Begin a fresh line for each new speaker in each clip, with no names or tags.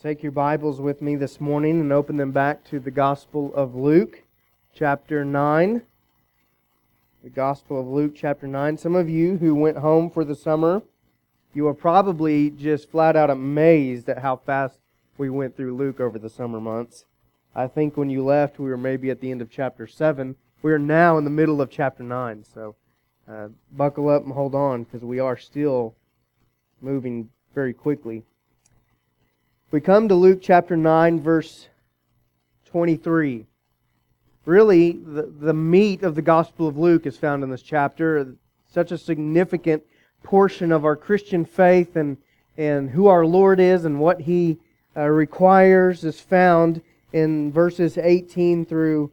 Take your Bibles with me this morning and open them back to the Gospel of Luke, chapter 9. The Gospel of Luke, chapter 9. Some of you who went home for the summer, you are probably just flat out amazed at how fast we went through Luke over the summer months. I think when you left, we were maybe at the end of chapter 7. We are now in the middle of chapter 9. So uh, buckle up and hold on because we are still moving very quickly. We come to Luke chapter 9, verse 23. Really, the, the meat of the Gospel of Luke is found in this chapter. Such a significant portion of our Christian faith and, and who our Lord is and what He uh, requires is found in verses 18 through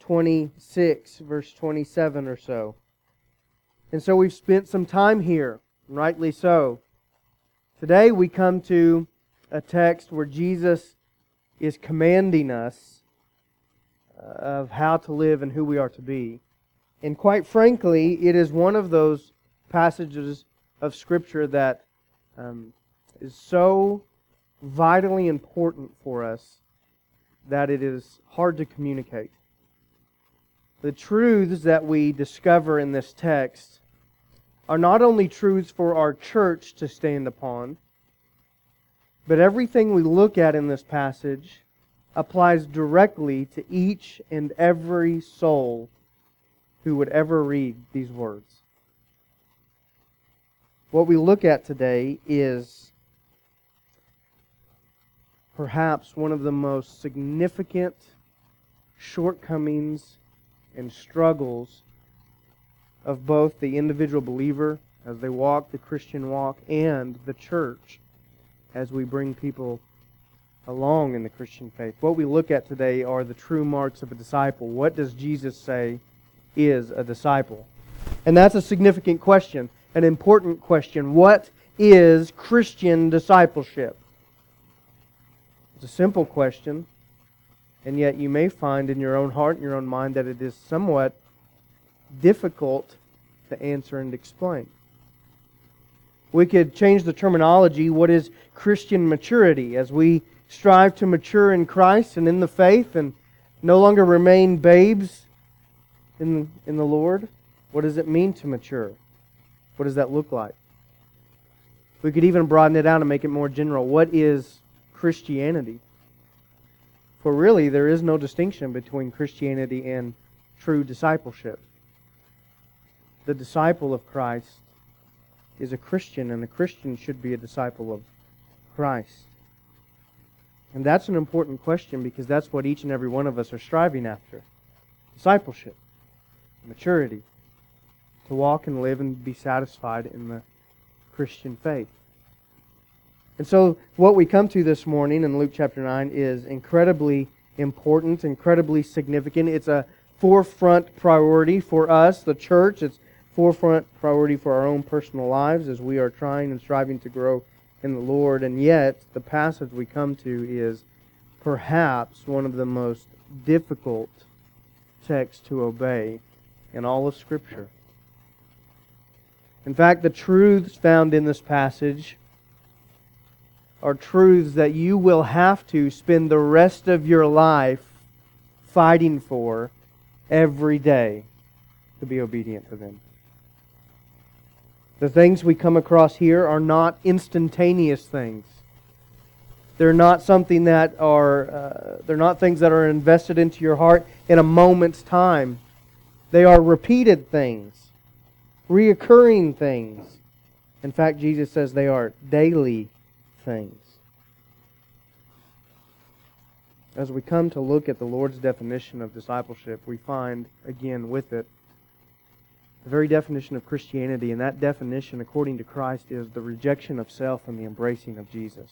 26, verse 27 or so. And so we've spent some time here, rightly so. Today we come to a text where Jesus is commanding us uh, of how to live and who we are to be. And quite frankly, it is one of those passages of Scripture that um, is so vitally important for us that it is hard to communicate. The truths that we discover in this text are not only truths for our church to stand upon, but everything we look at in this passage applies directly to each and every soul who would ever read these words. What we look at today is perhaps one of the most significant shortcomings and struggles of both the individual believer as they walk the Christian walk and the church as we bring people along in the Christian faith. What we look at today are the true marks of a disciple. What does Jesus say is a disciple? And that's a significant question, an important question. What is Christian discipleship? It's a simple question, and yet you may find in your own heart and your own mind that it is somewhat difficult to answer and explain. We could change the terminology. What is Christian maturity? As we strive to mature in Christ and in the faith and no longer remain babes in, in the Lord, what does it mean to mature? What does that look like? We could even broaden it out and make it more general. What is Christianity? For really, there is no distinction between Christianity and true discipleship. The disciple of Christ is a Christian, and a Christian should be a disciple of Christ. And that's an important question because that's what each and every one of us are striving after discipleship, maturity, to walk and live and be satisfied in the Christian faith. And so, what we come to this morning in Luke chapter 9 is incredibly important, incredibly significant. It's a forefront priority for us, the church. It's forefront priority for our own personal lives as we are trying and striving to grow in the Lord. And yet, the passage we come to is perhaps one of the most difficult texts to obey in all of Scripture. In fact, the truths found in this passage are truths that you will have to spend the rest of your life fighting for every day to be obedient to them. The things we come across here are not instantaneous things. They're not something that are, uh, they're not things that are invested into your heart in a moment's time. They are repeated things, reoccurring things. In fact, Jesus says they are daily things. As we come to look at the Lord's definition of discipleship, we find, again, with it, the very definition of Christianity, and that definition, according to Christ, is the rejection of self and the embracing of Jesus.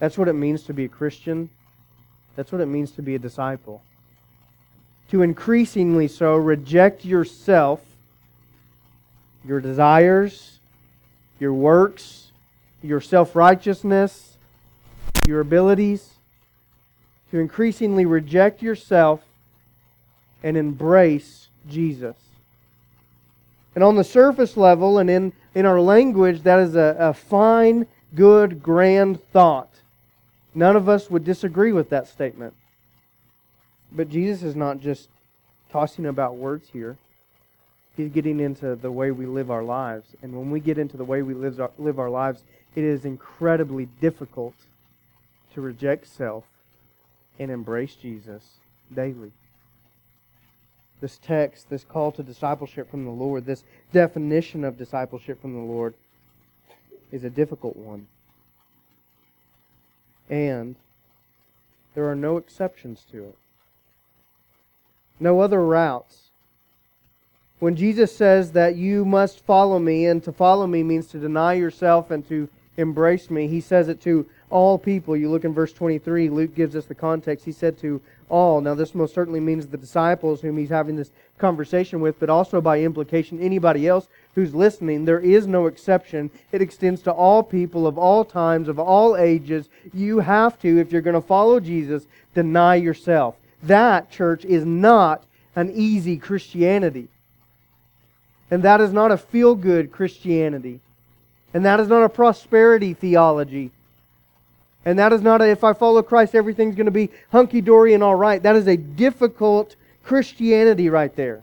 That's what it means to be a Christian. That's what it means to be a disciple. To increasingly so reject yourself, your desires, your works, your self righteousness, your abilities. To increasingly reject yourself and embrace Jesus. And on the surface level and in, in our language, that is a, a fine good, grand thought. None of us would disagree with that statement. But Jesus is not just tossing about words here. He's getting into the way we live our lives. And when we get into the way we live our, live our lives, it is incredibly difficult to reject self and embrace Jesus daily. This text, this call to discipleship from the Lord, this definition of discipleship from the Lord is a difficult one. And there are no exceptions to it. No other routes. When Jesus says that you must follow me, and to follow me means to deny yourself and to embrace me, he says it to all people. You look in verse 23, Luke gives us the context. He said to all. Now, this most certainly means the disciples whom he's having this conversation with, but also by implication, anybody else who's listening. There is no exception. It extends to all people of all times, of all ages. You have to, if you're going to follow Jesus, deny yourself. That, church, is not an easy Christianity. And that is not a feel good Christianity. And that is not a prosperity theology. And that is not a, if I follow Christ, everything's going to be hunky dory and all right. That is a difficult Christianity right there.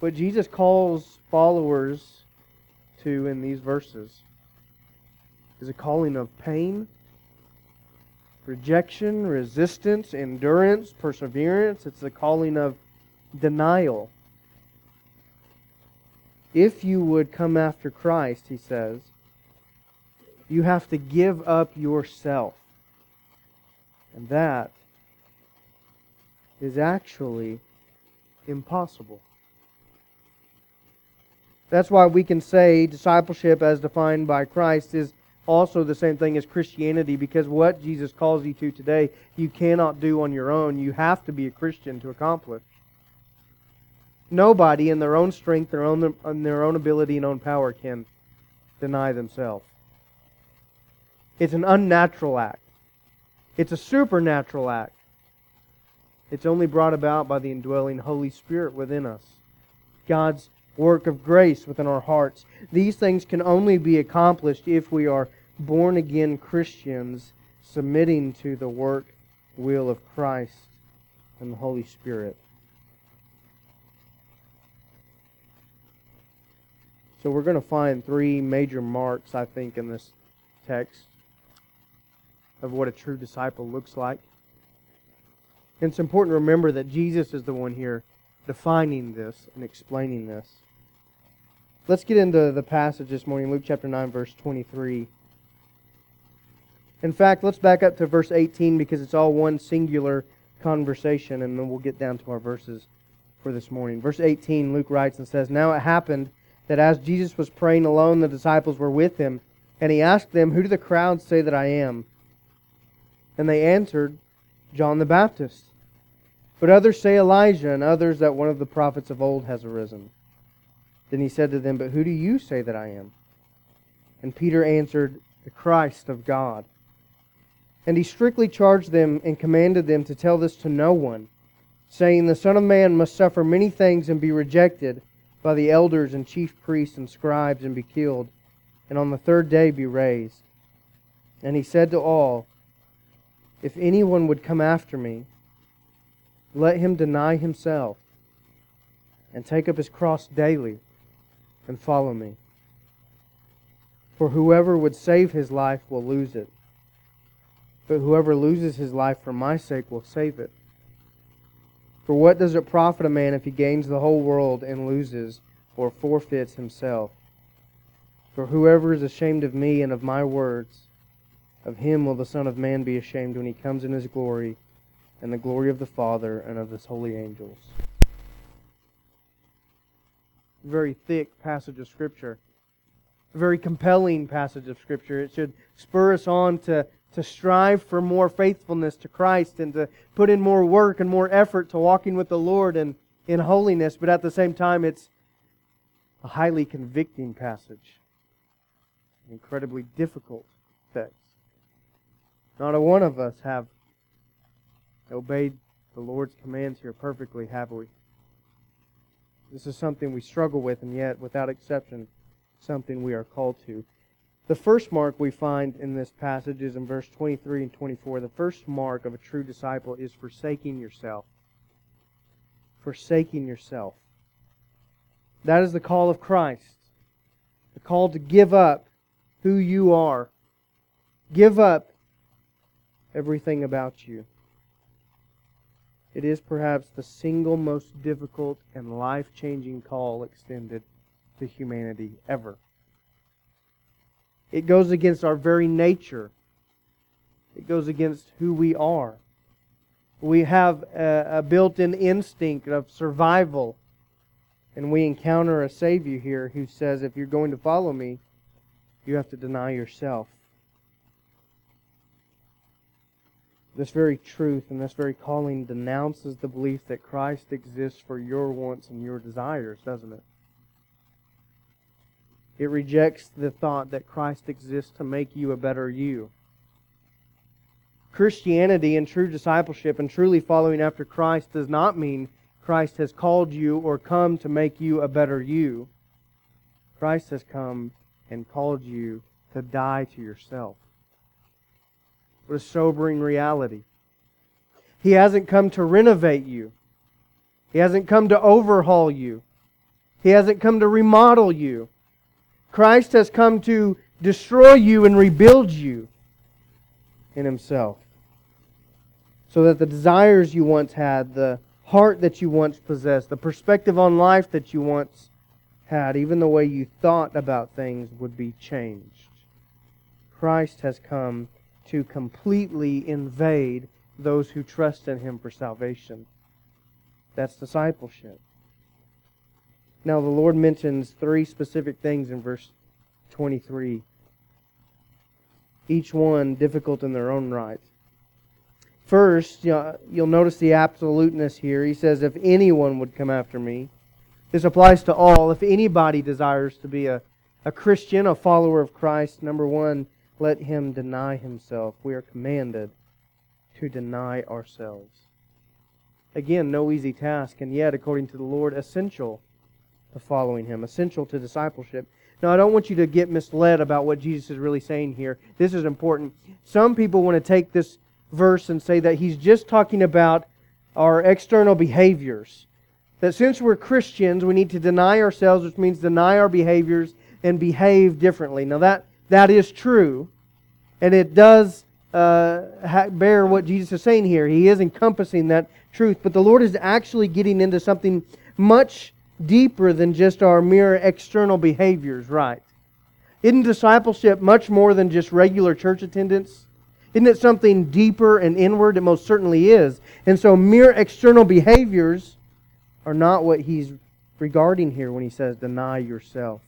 What Jesus calls followers to in these verses is a calling of pain, rejection, resistance, endurance, perseverance. It's a calling of denial. If you would come after Christ, he says, you have to give up yourself. And that is actually impossible. That's why we can say discipleship, as defined by Christ, is also the same thing as Christianity because what Jesus calls you to today, you cannot do on your own. You have to be a Christian to accomplish. Nobody, in their own strength, their own, in their own ability, and own power, can deny themselves. It's an unnatural act. It's a supernatural act. It's only brought about by the indwelling Holy Spirit within us. God's work of grace within our hearts. These things can only be accomplished if we are born again Christians submitting to the work will of Christ and the Holy Spirit. So we're going to find three major marks, I think, in this text of what a true disciple looks like. And it's important to remember that Jesus is the one here defining this and explaining this. Let's get into the passage this morning, Luke chapter 9, verse 23. In fact, let's back up to verse 18 because it's all one singular conversation, and then we'll get down to our verses for this morning. Verse 18, Luke writes and says, Now it happened that as Jesus was praying alone, the disciples were with him, and he asked them, Who do the crowds say that I am? And they answered, John the Baptist. But others say Elijah, and others that one of the prophets of old has arisen. Then he said to them, But who do you say that I am? And Peter answered, The Christ of God. And he strictly charged them and commanded them to tell this to no one, saying, The Son of Man must suffer many things and be rejected by the elders and chief priests and scribes and be killed, and on the third day be raised. And he said to all, if anyone would come after me, let him deny himself and take up his cross daily and follow me. For whoever would save his life will lose it, but whoever loses his life for my sake will save it. For what does it profit a man if he gains the whole world and loses or forfeits himself? For whoever is ashamed of me and of my words, of him will the Son of Man be ashamed when he comes in his glory and the glory of the Father and of his holy angels. Very thick passage of Scripture. A very compelling passage of Scripture. It should spur us on to, to strive for more faithfulness to Christ and to put in more work and more effort to walking with the Lord and in holiness, but at the same time, it's a highly convicting passage. an Incredibly difficult text. Not a one of us have obeyed the Lord's commands here perfectly, have we? This is something we struggle with, and yet, without exception, something we are called to. The first mark we find in this passage is in verse 23 and 24. The first mark of a true disciple is forsaking yourself. Forsaking yourself. That is the call of Christ. The call to give up who you are. Give up everything about you. It is perhaps the single most difficult and life changing call extended to humanity ever. It goes against our very nature, it goes against who we are. We have a, a built in instinct of survival. And we encounter a Savior here who says, if you're going to follow me, you have to deny yourself. This very truth and this very calling denounces the belief that Christ exists for your wants and your desires, doesn't it? It rejects the thought that Christ exists to make you a better you. Christianity and true discipleship and truly following after Christ does not mean Christ has called you or come to make you a better you. Christ has come and called you to die to yourself. What a sobering reality. He hasn't come to renovate you. He hasn't come to overhaul you. He hasn't come to remodel you. Christ has come to destroy you and rebuild you in Himself. So that the desires you once had, the heart that you once possessed, the perspective on life that you once had, even the way you thought about things would be changed. Christ has come to completely invade those who trust in him for salvation. That's discipleship. Now, the Lord mentions three specific things in verse 23, each one difficult in their own right. First, you'll notice the absoluteness here. He says, If anyone would come after me, this applies to all. If anybody desires to be a, a Christian, a follower of Christ, number one, let him deny himself. We are commanded to deny ourselves. Again, no easy task, and yet, according to the Lord, essential to following him, essential to discipleship. Now, I don't want you to get misled about what Jesus is really saying here. This is important. Some people want to take this verse and say that he's just talking about our external behaviors. That since we're Christians, we need to deny ourselves, which means deny our behaviors and behave differently. Now, that, that is true and it does uh, bear what Jesus is saying here. He is encompassing that truth. But the Lord is actually getting into something much deeper than just our mere external behaviors, right? Isn't discipleship much more than just regular church attendance? Isn't it something deeper and inward? It most certainly is. And so mere external behaviors are not what he's regarding here when he says deny yourself.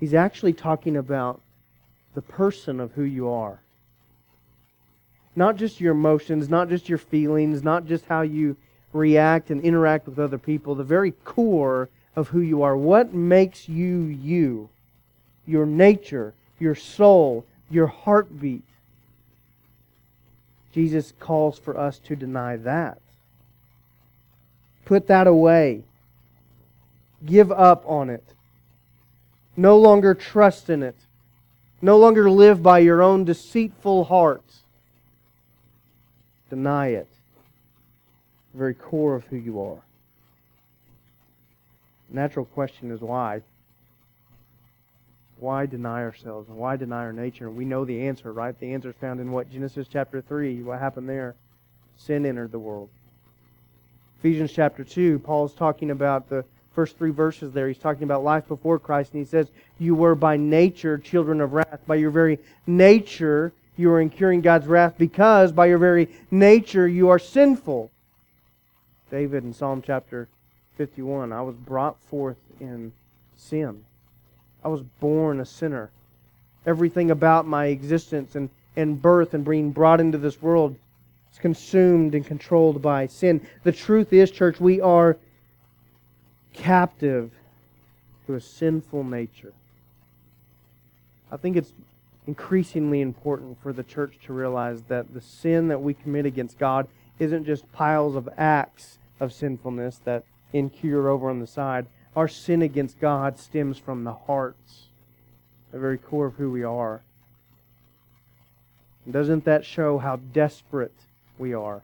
He's actually talking about the person of who you are. Not just your emotions, not just your feelings, not just how you react and interact with other people, the very core of who you are. What makes you you? Your nature, your soul, your heartbeat. Jesus calls for us to deny that. Put that away. Give up on it. No longer trust in it. No longer live by your own deceitful heart. Deny it. The very core of who you are. natural question is why? Why deny ourselves? And why deny our nature? And we know the answer, right? The answer is found in what? Genesis chapter 3. What happened there? Sin entered the world. Ephesians chapter 2, Paul's talking about the first three verses there, he's talking about life before Christ, and he says, You were by nature children of wrath. By your very nature, you are incurring God's wrath because by your very nature, you are sinful. David in Psalm chapter 51, I was brought forth in sin. I was born a sinner. Everything about my existence and, and birth and being brought into this world is consumed and controlled by sin. The truth is, church, we are captive to a sinful nature. I think it's increasingly important for the church to realize that the sin that we commit against God isn't just piles of acts of sinfulness that incur over on the side. Our sin against God stems from the hearts the very core of who we are. Doesn't that show how desperate we are?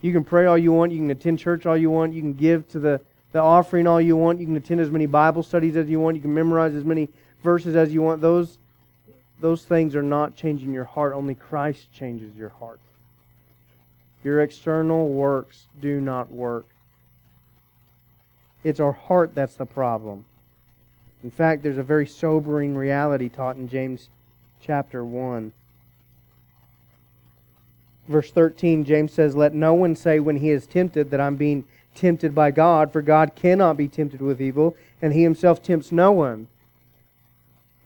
You can pray all you want, you can attend church all you want, you can give to the, the offering all you want, you can attend as many Bible studies as you want, you can memorize as many verses as you want. Those, those things are not changing your heart. Only Christ changes your heart. Your external works do not work. It's our heart that's the problem. In fact, there's a very sobering reality taught in James chapter 1. Verse 13, James says, Let no one say when he is tempted that I'm being tempted by God, for God cannot be tempted with evil, and he himself tempts no one.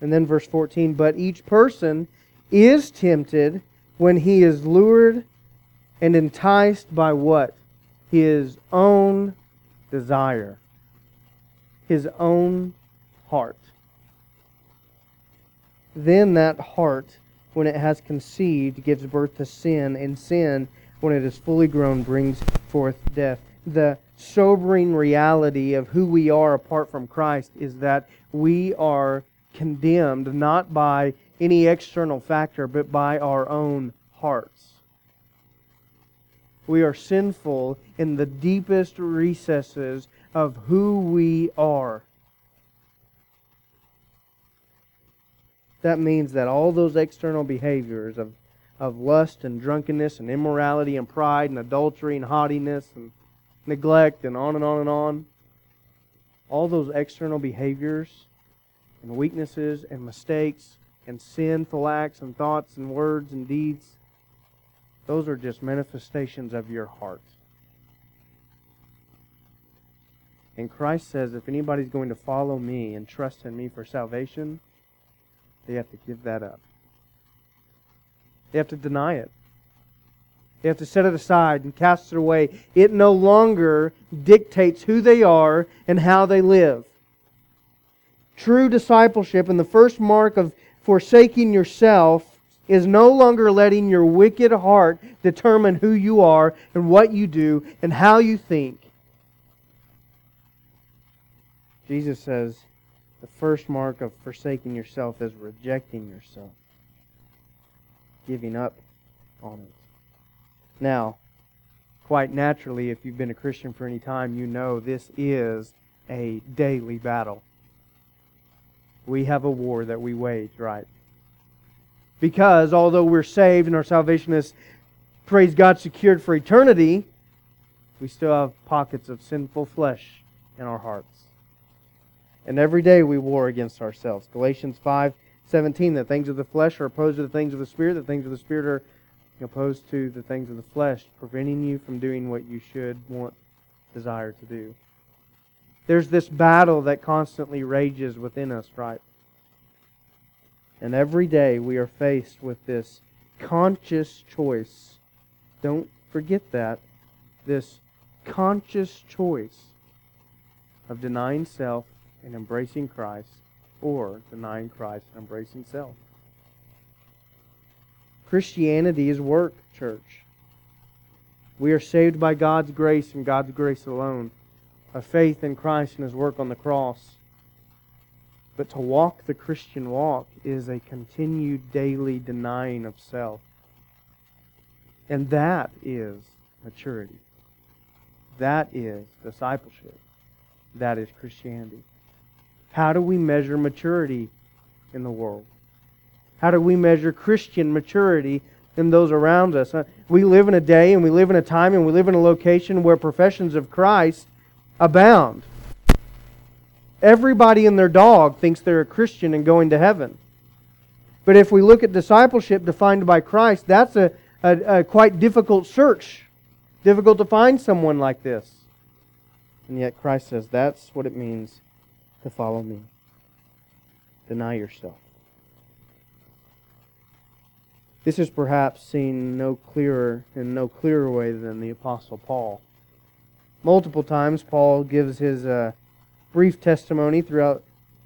And then verse 14, But each person is tempted when he is lured and enticed by what? His own desire. His own heart. Then that heart, when it has conceived, gives birth to sin, and sin, when it is fully grown, brings forth death. The sobering reality of who we are apart from Christ is that we are condemned not by any external factor, but by our own hearts. We are sinful in the deepest recesses of who we are. That means that all those external behaviors of, of lust and drunkenness and immorality and pride and adultery and haughtiness and neglect and on and on and on, all those external behaviors and weaknesses and mistakes and sinful acts and thoughts and words and deeds, those are just manifestations of your heart. And Christ says if anybody's going to follow me and trust in me for salvation, they have to give that up. They have to deny it. They have to set it aside and cast it away. It no longer dictates who they are and how they live. True discipleship and the first mark of forsaking yourself is no longer letting your wicked heart determine who you are and what you do and how you think. Jesus says, the first mark of forsaking yourself is rejecting yourself, giving up on it. Now, quite naturally, if you've been a Christian for any time, you know this is a daily battle. We have a war that we wage, right? Because although we're saved and our salvation is, praise God, secured for eternity, we still have pockets of sinful flesh in our hearts. And every day we war against ourselves. Galatians 5 17, the things of the flesh are opposed to the things of the Spirit, the things of the Spirit are opposed to the things of the flesh, preventing you from doing what you should want, desire to do. There's this battle that constantly rages within us, right? And every day we are faced with this conscious choice. Don't forget that. This conscious choice of denying self and embracing Christ or denying Christ and embracing self. Christianity is work, church. We are saved by God's grace and God's grace alone, a faith in Christ and His work on the cross. But to walk the Christian walk is a continued daily denying of self. And that is maturity. That is discipleship. That is Christianity. How do we measure maturity in the world? How do we measure Christian maturity in those around us? Uh, we live in a day and we live in a time and we live in a location where professions of Christ abound. Everybody and their dog thinks they're a Christian and going to heaven. But if we look at discipleship defined by Christ, that's a, a, a quite difficult search. Difficult to find someone like this. And yet Christ says that's what it means to follow me. Deny yourself. This is perhaps seen no clearer in no clearer way than the Apostle Paul. Multiple times, Paul gives his uh, brief testimony throughout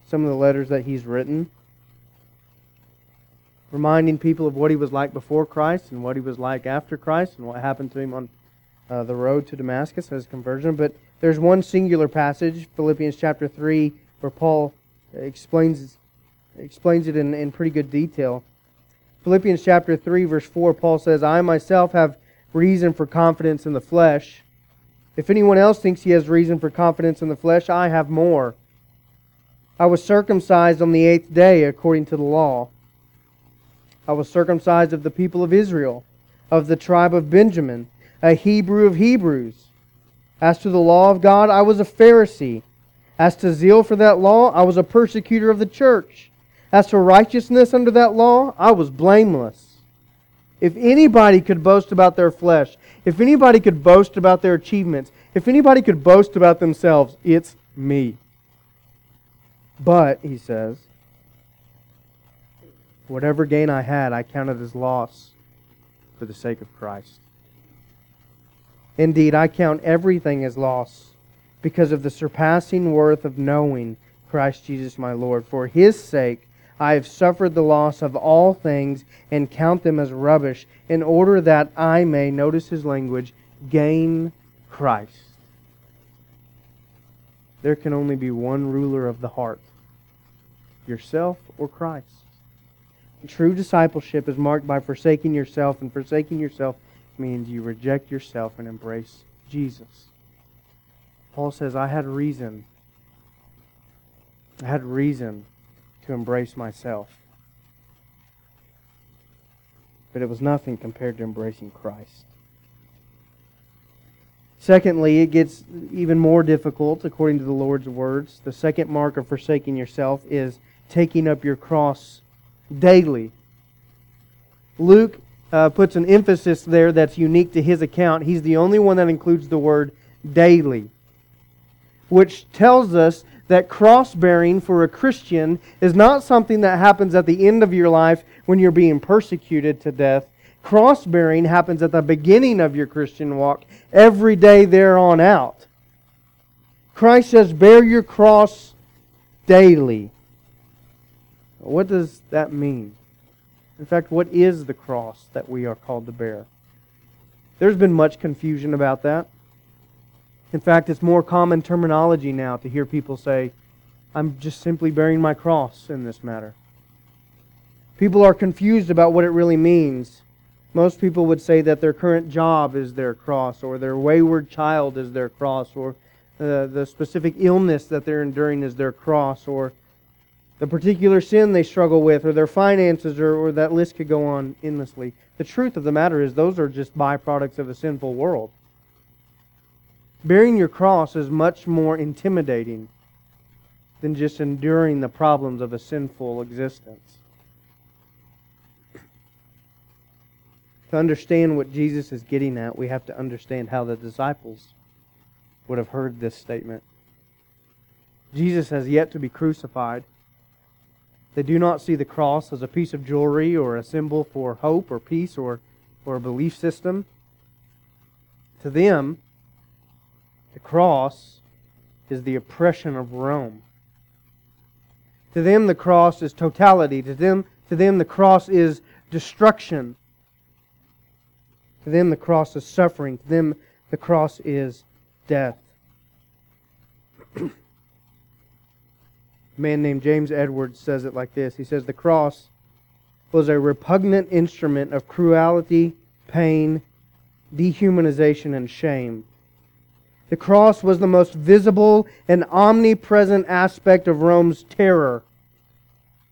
some of the letters that he's written, reminding people of what he was like before Christ and what he was like after Christ and what happened to him on uh, the road to Damascus as conversion. But there's one singular passage, Philippians chapter 3, where Paul explains, explains it in, in pretty good detail. Philippians chapter 3, verse 4, Paul says, I myself have reason for confidence in the flesh. If anyone else thinks he has reason for confidence in the flesh, I have more. I was circumcised on the eighth day according to the law. I was circumcised of the people of Israel, of the tribe of Benjamin, a Hebrew of Hebrews. As to the law of God, I was a Pharisee. As to zeal for that law, I was a persecutor of the church. As to righteousness under that law, I was blameless. If anybody could boast about their flesh, if anybody could boast about their achievements, if anybody could boast about themselves, it's me. But, he says, whatever gain I had, I counted as loss for the sake of Christ. Indeed, I count everything as loss because of the surpassing worth of knowing Christ Jesus my Lord. For his sake, I have suffered the loss of all things and count them as rubbish, in order that I may, notice his language, gain Christ. There can only be one ruler of the heart yourself or Christ. True discipleship is marked by forsaking yourself, and forsaking yourself means you reject yourself and embrace Jesus. Paul says, I had reason. I had reason to embrace myself. But it was nothing compared to embracing Christ. Secondly, it gets even more difficult according to the Lord's words. The second mark of forsaking yourself is taking up your cross daily. Luke uh, puts an emphasis there that's unique to his account. He's the only one that includes the word daily, which tells us that cross bearing for a Christian is not something that happens at the end of your life when you're being persecuted to death. Cross bearing happens at the beginning of your Christian walk, every day there on out. Christ says, Bear your cross daily. What does that mean? In fact, what is the cross that we are called to bear? There's been much confusion about that. In fact, it's more common terminology now to hear people say, I'm just simply bearing my cross in this matter. People are confused about what it really means. Most people would say that their current job is their cross, or their wayward child is their cross, or uh, the specific illness that they're enduring is their cross, or the particular sin they struggle with, or their finances, or, or that list could go on endlessly. The truth of the matter is, those are just byproducts of a sinful world. Bearing your cross is much more intimidating than just enduring the problems of a sinful existence. To understand what Jesus is getting at, we have to understand how the disciples would have heard this statement. Jesus has yet to be crucified. They do not see the cross as a piece of jewelry or a symbol for hope or peace or, or a belief system. To them, the cross is the oppression of Rome. To them, the cross is totality. To them, to them the cross is destruction. To them, the cross is suffering. To them, the cross is death. A man named James Edwards says it like this He says, The cross was a repugnant instrument of cruelty, pain, dehumanization, and shame. The cross was the most visible and omnipresent aspect of Rome's terror,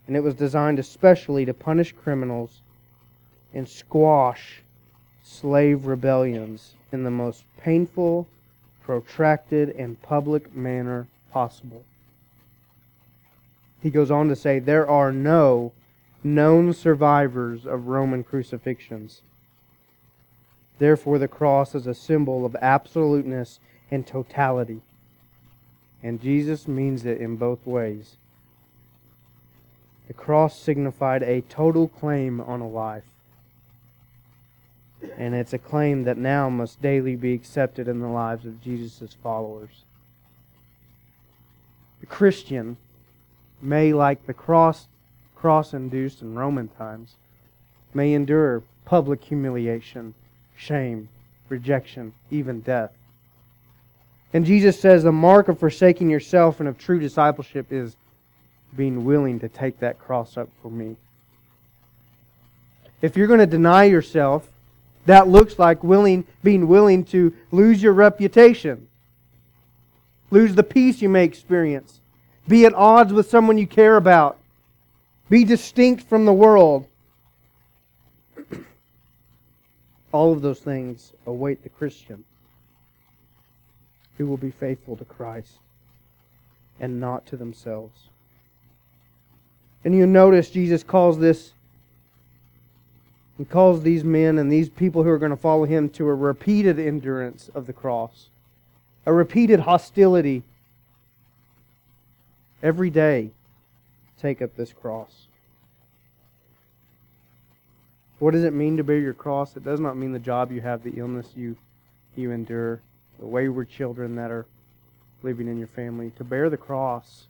and it was designed especially to punish criminals and squash slave rebellions in the most painful, protracted, and public manner possible he goes on to say there are no known survivors of Roman crucifixions. Therefore, the cross is a symbol of absoluteness and totality. And Jesus means it in both ways. The cross signified a total claim on a life. And it's a claim that now must daily be accepted in the lives of Jesus' followers. The Christian may, like the cross, cross induced in Roman times, may endure public humiliation, shame, rejection, even death. And Jesus says the mark of forsaking yourself and of true discipleship is being willing to take that cross up for me. If you're going to deny yourself, that looks like willing, being willing to lose your reputation, lose the peace you may experience, be at odds with someone you care about, be distinct from the world. All of those things await the Christian who will be faithful to Christ and not to themselves. And you notice Jesus calls this, he calls these men and these people who are going to follow him to a repeated endurance of the cross, a repeated hostility. Every day, take up this cross. What does it mean to bear your cross? It does not mean the job you have, the illness you, you endure, the wayward children that are living in your family. To bear the cross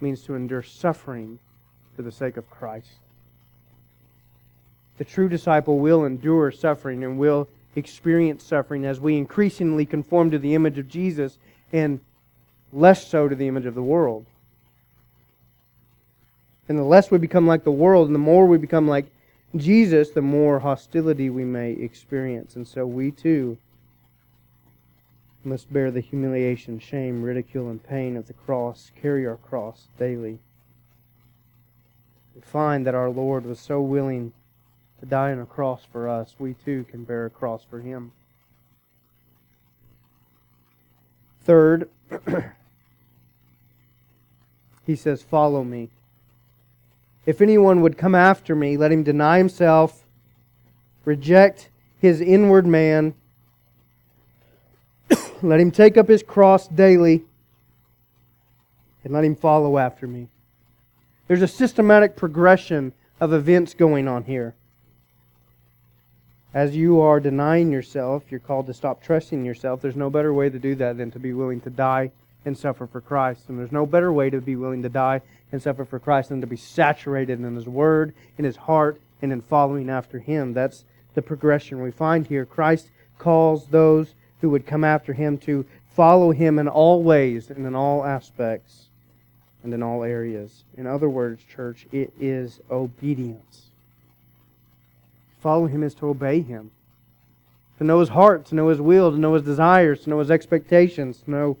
means to endure suffering for the sake of Christ. The true disciple will endure suffering and will experience suffering as we increasingly conform to the image of Jesus and less so to the image of the world. And the less we become like the world and the more we become like Jesus, the more hostility we may experience. And so we too must bear the humiliation, shame, ridicule, and pain of the cross, carry our cross daily. We find that our Lord was so willing to die on a cross for us, we too can bear a cross for him. Third, he says, Follow me. If anyone would come after me, let him deny himself, reject his inward man, let him take up his cross daily, and let him follow after me. There's a systematic progression of events going on here. As you are denying yourself, you're called to stop trusting yourself. There's no better way to do that than to be willing to die and suffer for Christ. And there's no better way to be willing to die and suffer for Christ than to be saturated in His Word, in His heart, and in following after Him. That's the progression we find here. Christ calls those who would come after Him to follow Him in all ways and in all aspects and in all areas. In other words, church, it is obedience. Follow Him is to obey Him. To know His heart, to know His will, to know His desires, to know His expectations, to know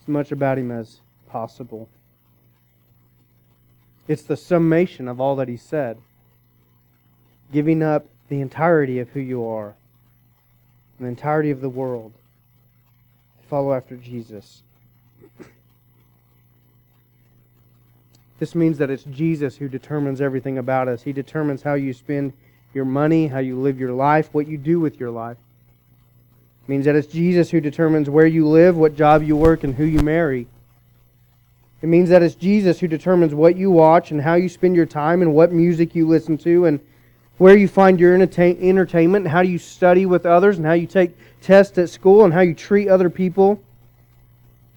as much about Him as possible. It's the summation of all that he said. Giving up the entirety of who you are, the entirety of the world, to follow after Jesus. This means that it's Jesus who determines everything about us. He determines how you spend your money, how you live your life, what you do with your life. It means that it's Jesus who determines where you live, what job you work, and who you marry. It means that it's Jesus who determines what you watch and how you spend your time and what music you listen to and where you find your entertainment and how you study with others and how you take tests at school and how you treat other people.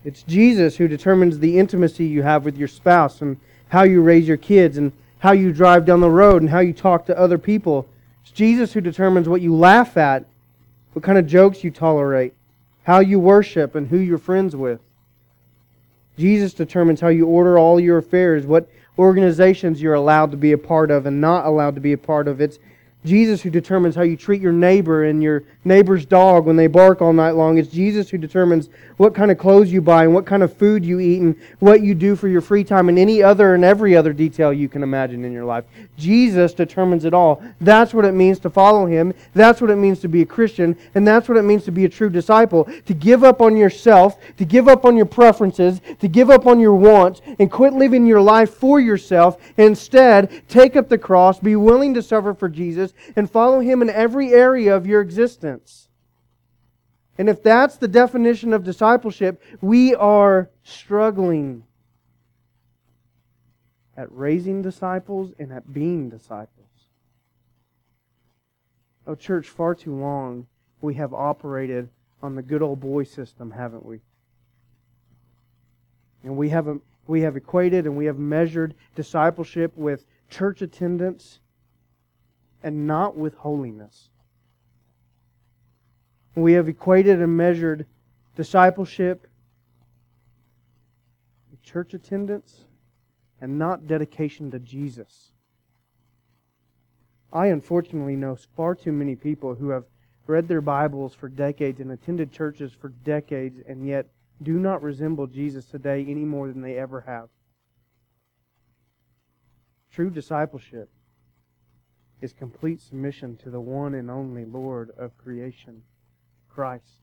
It's Jesus who determines the intimacy you have with your spouse and how you raise your kids and how you drive down the road and how you talk to other people. It's Jesus who determines what you laugh at, what kind of jokes you tolerate, how you worship, and who you're friends with. Jesus determines how you order all your affairs, what organizations you're allowed to be a part of and not allowed to be a part of. It's Jesus who determines how you treat your neighbor and your neighbor's dog when they bark all night long. It's Jesus who determines what kind of clothes you buy and what kind of food you eat and what you do for your free time and any other and every other detail you can imagine in your life. Jesus determines it all. That's what it means to follow him. That's what it means to be a Christian. And that's what it means to be a true disciple. To give up on yourself, to give up on your preferences, to give up on your wants, and quit living your life for yourself. Instead, take up the cross, be willing to suffer for Jesus, and follow Him in every area of your existence. And if that's the definition of discipleship, we are struggling at raising disciples and at being disciples. Oh, church, far too long we have operated on the good old boy system, haven't we? And we have, we have equated and we have measured discipleship with church attendance and not with holiness. We have equated and measured discipleship, church attendance, and not dedication to Jesus. I unfortunately know far too many people who have read their Bibles for decades and attended churches for decades and yet do not resemble Jesus today any more than they ever have. True discipleship is complete submission to the one and only Lord of creation, Christ.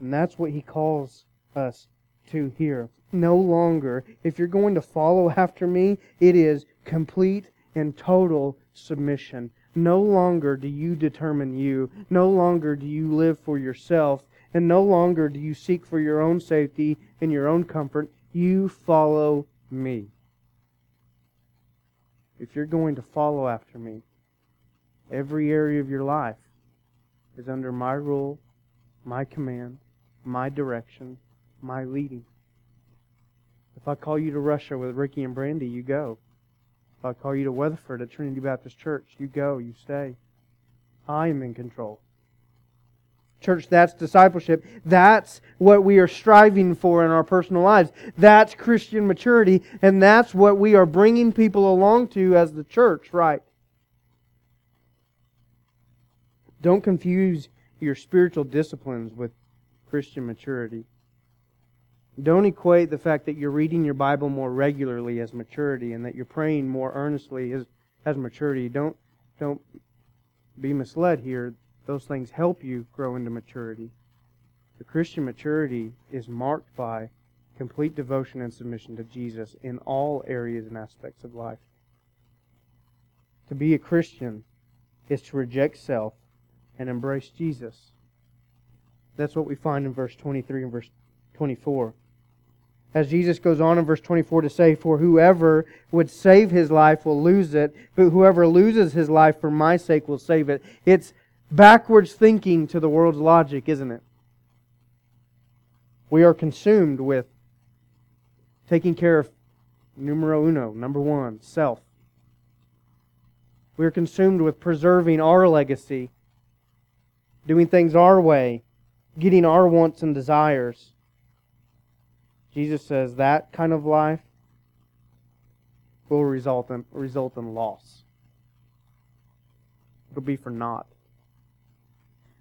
And that's what he calls us to here. No longer, if you're going to follow after me, it is complete and total submission. No longer do you determine you. No longer do you live for yourself. And no longer do you seek for your own safety and your own comfort. You follow me. If you're going to follow after me, every area of your life is under my rule, my command, my direction, my leading. If I call you to Russia with Ricky and Brandy, you go. If I call you to Weatherford at Trinity Baptist Church, you go, you stay. I am in control. Church, that's discipleship. That's what we are striving for in our personal lives. That's Christian maturity, and that's what we are bringing people along to as the church, right? Don't confuse your spiritual disciplines with Christian maturity. Don't equate the fact that you're reading your Bible more regularly as maturity and that you're praying more earnestly as, as maturity. Don't, don't be misled here. Those things help you grow into maturity. The Christian maturity is marked by complete devotion and submission to Jesus in all areas and aspects of life. To be a Christian is to reject self and embrace Jesus. That's what we find in verse 23 and verse 24. As Jesus goes on in verse 24 to say, For whoever would save his life will lose it, but whoever loses his life for my sake will save it. It's backwards thinking to the world's logic, isn't it? We are consumed with taking care of numero uno, number one, self. We are consumed with preserving our legacy, doing things our way, getting our wants and desires. Jesus says that kind of life will result in, result in loss. It'll be for naught.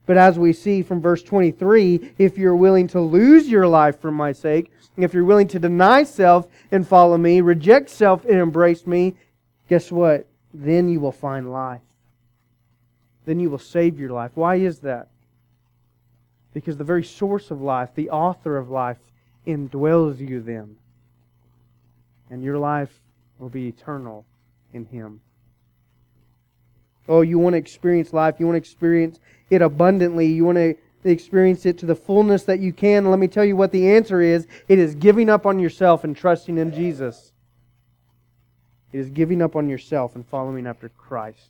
But as we see from verse 23, if you're willing to lose your life for my sake, if you're willing to deny self and follow me, reject self and embrace me, guess what? Then you will find life. Then you will save your life. Why is that? Because the very source of life, the author of life, indwells you then. And your life will be eternal in Him. Oh, you want to experience life. You want to experience it abundantly. You want to experience it to the fullness that you can. Let me tell you what the answer is it is giving up on yourself and trusting in Jesus. It is giving up on yourself and following after Christ.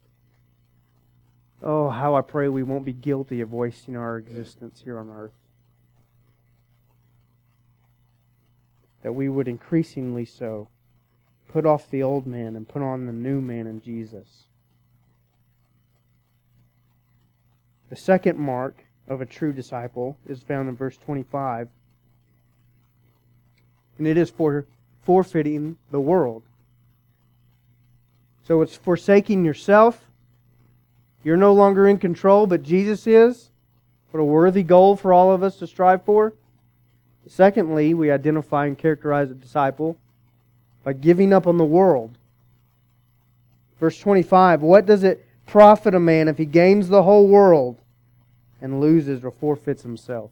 Oh, how I pray we won't be guilty of wasting our existence here on earth. that we would increasingly so put off the old man and put on the new man in Jesus. The second mark of a true disciple is found in verse 25. And it is for forfeiting the world. So it's forsaking yourself. You're no longer in control, but Jesus is. What a worthy goal for all of us to strive for. Secondly, we identify and characterize a disciple by giving up on the world. Verse 25 What does it profit a man if he gains the whole world and loses or forfeits himself?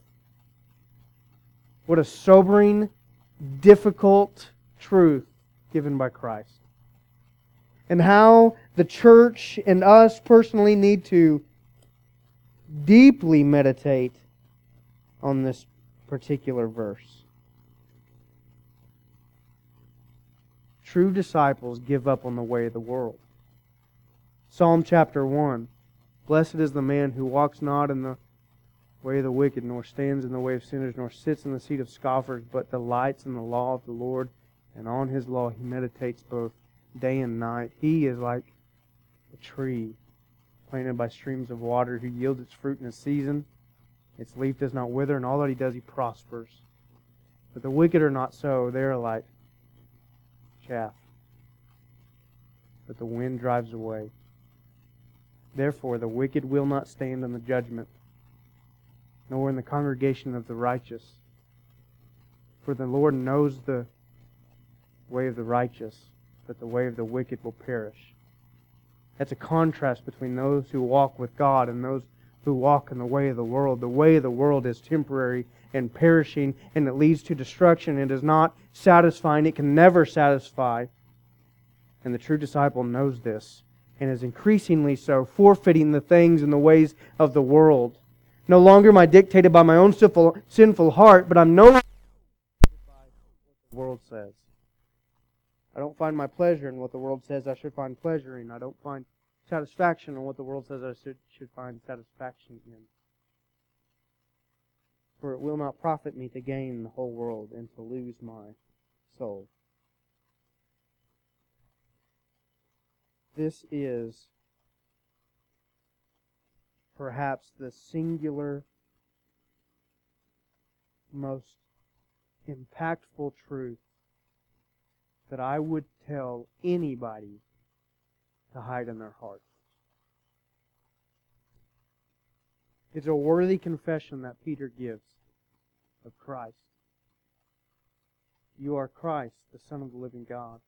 What a sobering, difficult truth given by Christ. And how the church and us personally need to deeply meditate on this particular verse. True disciples give up on the way of the world. Psalm chapter 1 Blessed is the man who walks not in the way of the wicked, nor stands in the way of sinners, nor sits in the seat of scoffers, but delights in the law of the Lord, and on his law he meditates both day and night. He is like a tree planted by streams of water who yields its fruit in its season its leaf does not wither, and all that he does, he prospers. But the wicked are not so. They are like chaff, but the wind drives away. Therefore, the wicked will not stand in the judgment, nor in the congregation of the righteous. For the Lord knows the way of the righteous, but the way of the wicked will perish. That's a contrast between those who walk with God and those who walk in the way of the world. The way of the world is temporary and perishing, and it leads to destruction. It is not satisfying. It can never satisfy. And the true disciple knows this and is increasingly so, forfeiting the things and the ways of the world. No longer am I dictated by my own sinful, sinful heart, but I'm no longer by what the world says. I don't find my pleasure in what the world says I should find pleasure in. I don't find satisfaction in what the world says I should, should find satisfaction in. For it will not profit me to gain the whole world and to lose my soul. This is perhaps the singular, most impactful truth that I would tell anybody to hide in their heart. It's a worthy confession that Peter gives of Christ. You are Christ, the Son of the living God.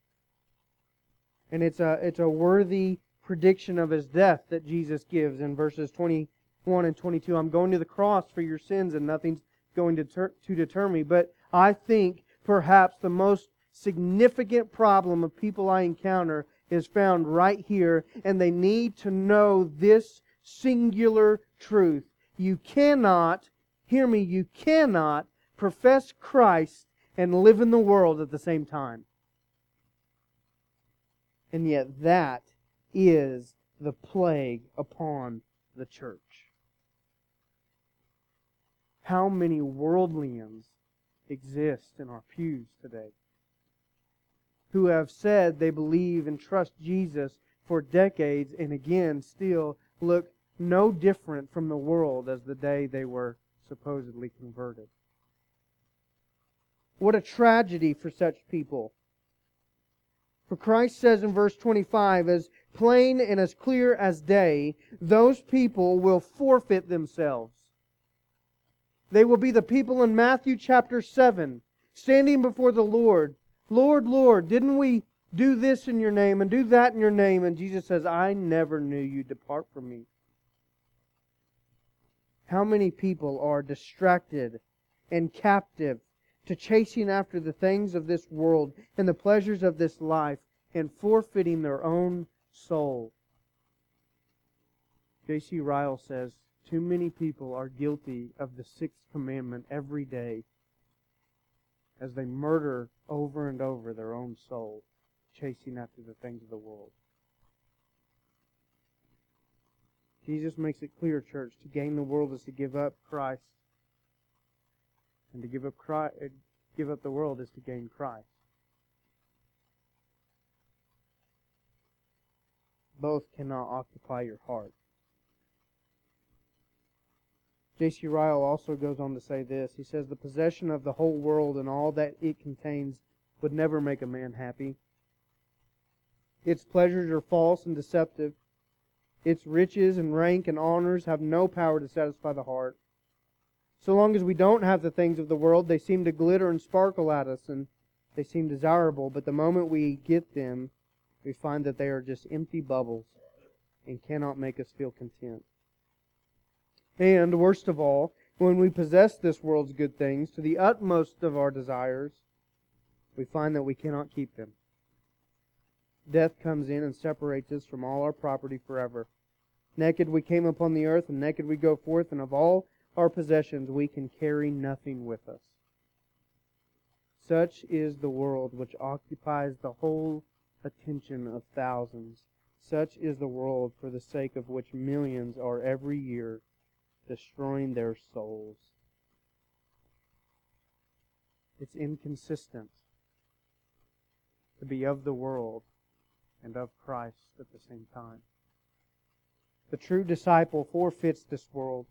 And it's a, it's a worthy prediction of his death that Jesus gives in verses 21 and 22. I'm going to the cross for your sins and nothing's going to, ter- to deter me. But I think perhaps the most significant problem of people I encounter is found right here, and they need to know this singular truth. You cannot, hear me, you cannot profess Christ and live in the world at the same time. And yet that is the plague upon the church. How many worldlians exist in our pews today who have said they believe and trust Jesus for decades and again still look no different from the world as the day they were supposedly converted? What a tragedy for such people. For Christ says in verse 25, as plain and as clear as day, those people will forfeit themselves. They will be the people in Matthew chapter 7, standing before the Lord. Lord, Lord, didn't we do this in your name and do that in your name? And Jesus says, I never knew you. Depart from me. How many people are distracted and captive to chasing after the things of this world and the pleasures of this life and forfeiting their own soul. J.C. Ryle says, Too many people are guilty of the sixth commandment every day as they murder over and over their own soul, chasing after the things of the world. Jesus makes it clear, church, to gain the world is to give up Christ and to give up Christ, uh, give up the world is to gain Christ. Both cannot occupy your heart. J.C. Ryle also goes on to say this. He says, The possession of the whole world and all that it contains would never make a man happy. Its pleasures are false and deceptive. Its riches and rank and honors have no power to satisfy the heart. So long as we don't have the things of the world, they seem to glitter and sparkle at us and they seem desirable, but the moment we get them, we find that they are just empty bubbles and cannot make us feel content. And, worst of all, when we possess this world's good things to the utmost of our desires, we find that we cannot keep them. Death comes in and separates us from all our property forever. Naked we came upon the earth, and naked we go forth, and of all our possessions, we can carry nothing with us. Such is the world which occupies the whole attention of thousands. Such is the world for the sake of which millions are every year destroying their souls. It's inconsistent to be of the world and of Christ at the same time. The true disciple forfeits this world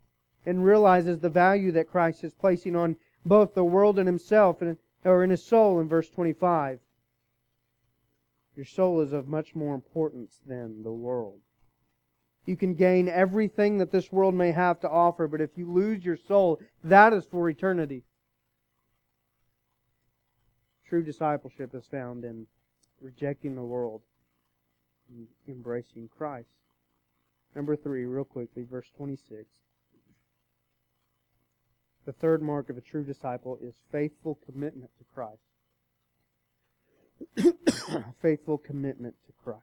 and realizes the value that Christ is placing on both the world and himself, and, or in his soul in verse 25. Your soul is of much more importance than the world. You can gain everything that this world may have to offer, but if you lose your soul, that is for eternity. True discipleship is found in rejecting the world and embracing Christ. Number three, real quickly, verse 26. The third mark of a true disciple is faithful commitment to Christ. faithful commitment to Christ.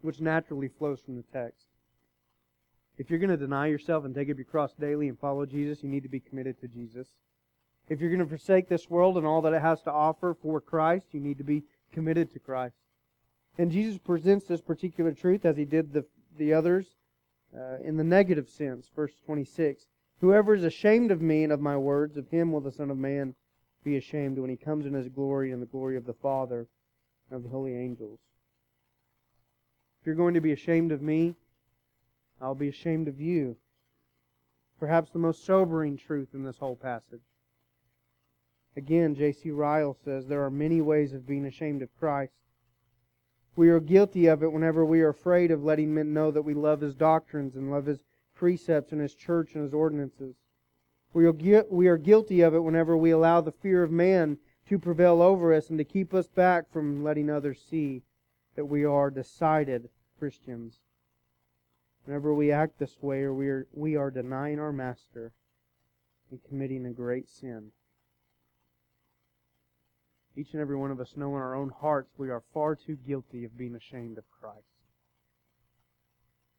Which naturally flows from the text. If you're going to deny yourself and take up your cross daily and follow Jesus, you need to be committed to Jesus. If you're going to forsake this world and all that it has to offer for Christ, you need to be committed to Christ. And Jesus presents this particular truth as he did the, the others uh, in the negative sense. Verse 26 Whoever is ashamed of me and of my words, of him will the Son of Man be ashamed when he comes in his glory and the glory of the Father and of the holy angels. If you're going to be ashamed of me, I'll be ashamed of you. Perhaps the most sobering truth in this whole passage. Again, J.C. Ryle says there are many ways of being ashamed of Christ. We are guilty of it whenever we are afraid of letting men know that we love his doctrines and love his precepts and his church and his ordinances. We are, we are guilty of it whenever we allow the fear of man to prevail over us and to keep us back from letting others see that we are decided Christians. Whenever we act this way, we are, we are denying our Master and committing a great sin. Each and every one of us know in our own hearts we are far too guilty of being ashamed of Christ.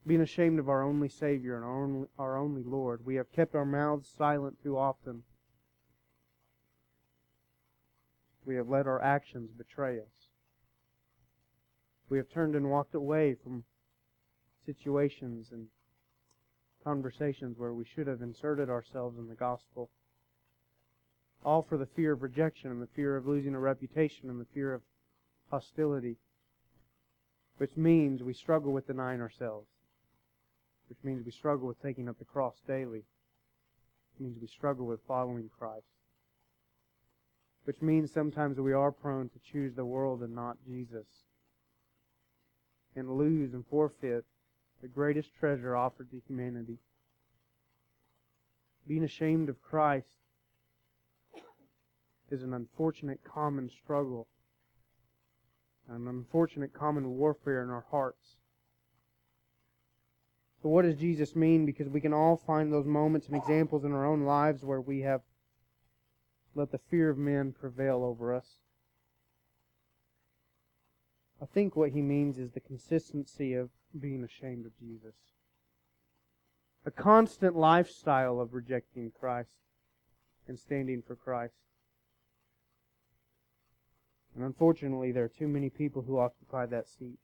Being ashamed of our only Savior and our only, our only Lord. We have kept our mouths silent too often. We have let our actions betray us. We have turned and walked away from situations and conversations where we should have inserted ourselves in the gospel all for the fear of rejection and the fear of losing a reputation and the fear of hostility, which means we struggle with denying ourselves, which means we struggle with taking up the cross daily, which means we struggle with following Christ, which means sometimes we are prone to choose the world and not Jesus, and lose and forfeit the greatest treasure offered to humanity. Being ashamed of Christ is an unfortunate common struggle, an unfortunate common warfare in our hearts. So, what does Jesus mean? Because we can all find those moments and examples in our own lives where we have let the fear of men prevail over us. I think what he means is the consistency of being ashamed of Jesus. A constant lifestyle of rejecting Christ and standing for Christ. And unfortunately, there are too many people who occupy that seat.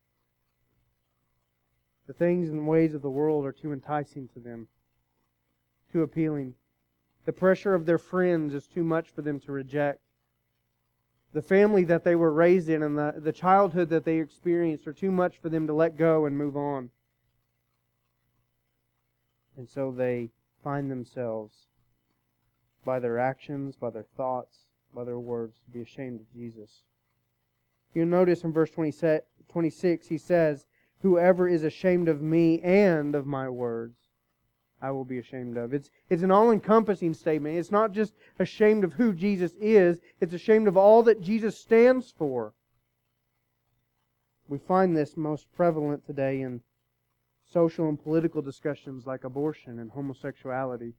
The things and ways of the world are too enticing to them, too appealing. The pressure of their friends is too much for them to reject. The family that they were raised in and the, the childhood that they experienced are too much for them to let go and move on. And so they find themselves, by their actions, by their thoughts, by their words, to be ashamed of Jesus. You'll notice in verse 26, he says, Whoever is ashamed of me and of my words, I will be ashamed of. It's, it's an all encompassing statement. It's not just ashamed of who Jesus is, it's ashamed of all that Jesus stands for. We find this most prevalent today in social and political discussions like abortion and homosexuality,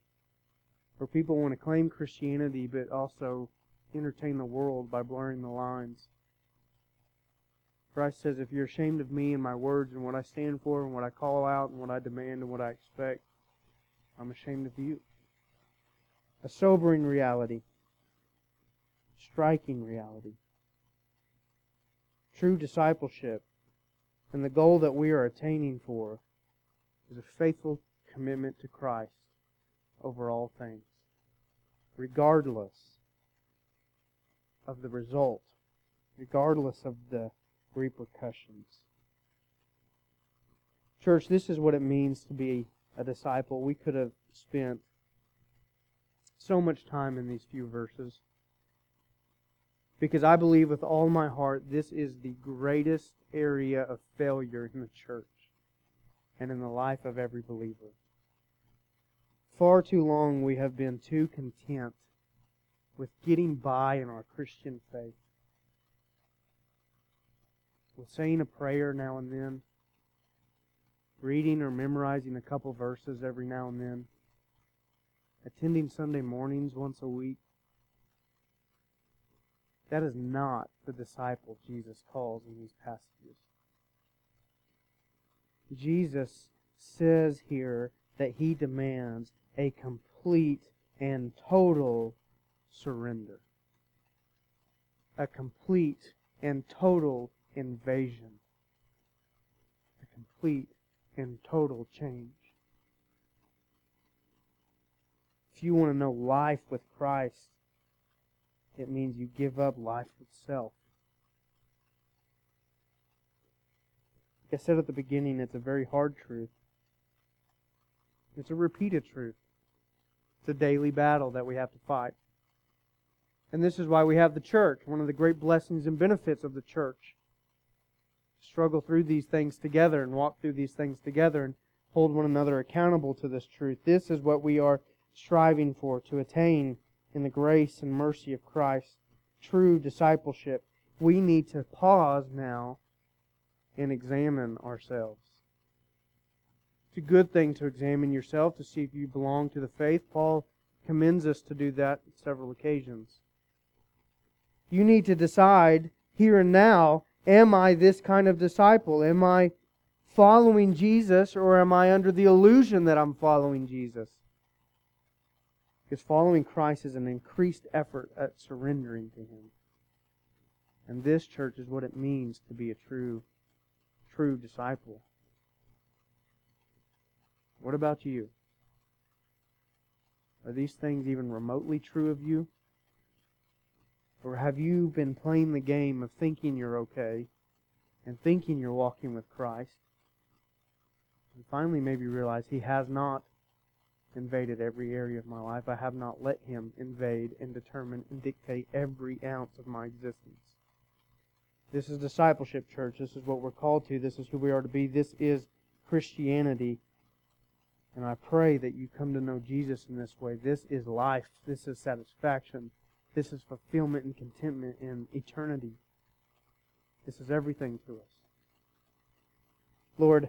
where people want to claim Christianity but also entertain the world by blurring the lines. Christ says, if you're ashamed of me and my words and what I stand for and what I call out and what I demand and what I expect, I'm ashamed of you. A sobering reality. Striking reality. True discipleship and the goal that we are attaining for is a faithful commitment to Christ over all things, regardless of the result, regardless of the repercussions. Church, this is what it means to be a disciple. We could have spent so much time in these few verses. Because I believe with all my heart this is the greatest area of failure in the church and in the life of every believer. Far too long we have been too content with getting by in our Christian faith. With saying a prayer now and then, reading or memorizing a couple verses every now and then, attending Sunday mornings once a week. That is not the disciple Jesus calls in these passages. Jesus says here that he demands a complete and total surrender. A complete and total invasion. A complete and total change. If you want to know life with Christ, it means you give up life itself. Like I said at the beginning, it's a very hard truth. It's a repeated truth. It's a daily battle that we have to fight. And this is why we have the church, one of the great blessings and benefits of the church. Struggle through these things together and walk through these things together and hold one another accountable to this truth. This is what we are striving for, to attain in the grace and mercy of Christ true discipleship. We need to pause now and examine ourselves. It's a good thing to examine yourself to see if you belong to the faith. Paul commends us to do that on several occasions. You need to decide here and now am I this kind of disciple? Am I following Jesus or am I under the illusion that I'm following Jesus? Because following Christ is an increased effort at surrendering to Him. And this, church, is what it means to be a true, true disciple. What about you? Are these things even remotely true of you? Or have you been playing the game of thinking you're okay and thinking you're walking with Christ? And finally, maybe realize He has not invaded every area of my life. I have not let Him invade and determine and dictate every ounce of my existence. This is discipleship, church. This is what we're called to. This is who we are to be. This is Christianity. And I pray that you come to know Jesus in this way. This is life. This is satisfaction. This is fulfillment and contentment in eternity. This is everything to us. Lord,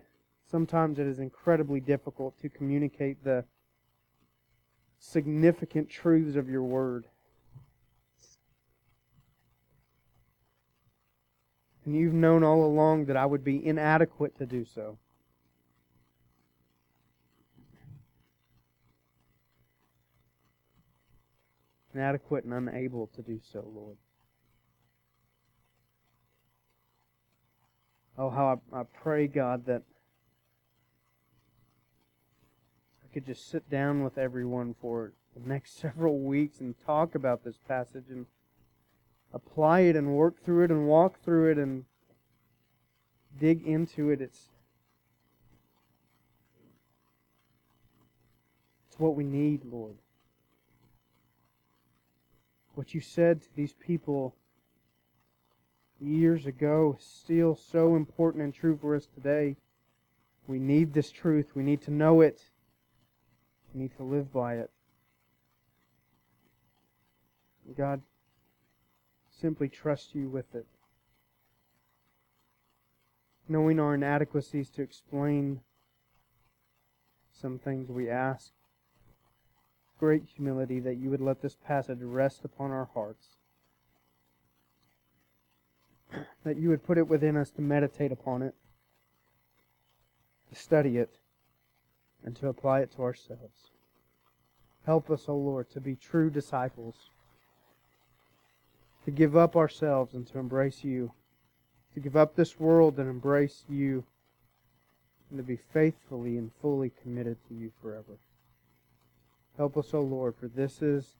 sometimes it is incredibly difficult to communicate the significant truths of your word. And you've known all along that I would be inadequate to do so. Inadequate and unable to do so, Lord. Oh, how I, I pray, God, that I could just sit down with everyone for the next several weeks and talk about this passage and apply it and work through it and walk through it and dig into it. It's it's what we need, Lord. What you said to these people years ago is still so important and true for us today. We need this truth. We need to know it. We need to live by it. God, simply trust you with it. Knowing our inadequacies to explain some things we ask, great humility that you would let this passage rest upon our hearts. That you would put it within us to meditate upon it, to study it, and to apply it to ourselves. Help us, O Lord, to be true disciples, to give up ourselves and to embrace you, to give up this world and embrace you, and to be faithfully and fully committed to you forever. Help us, O Lord, for this is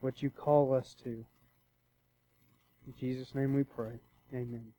what you call us to. In Jesus' name we pray. Amen.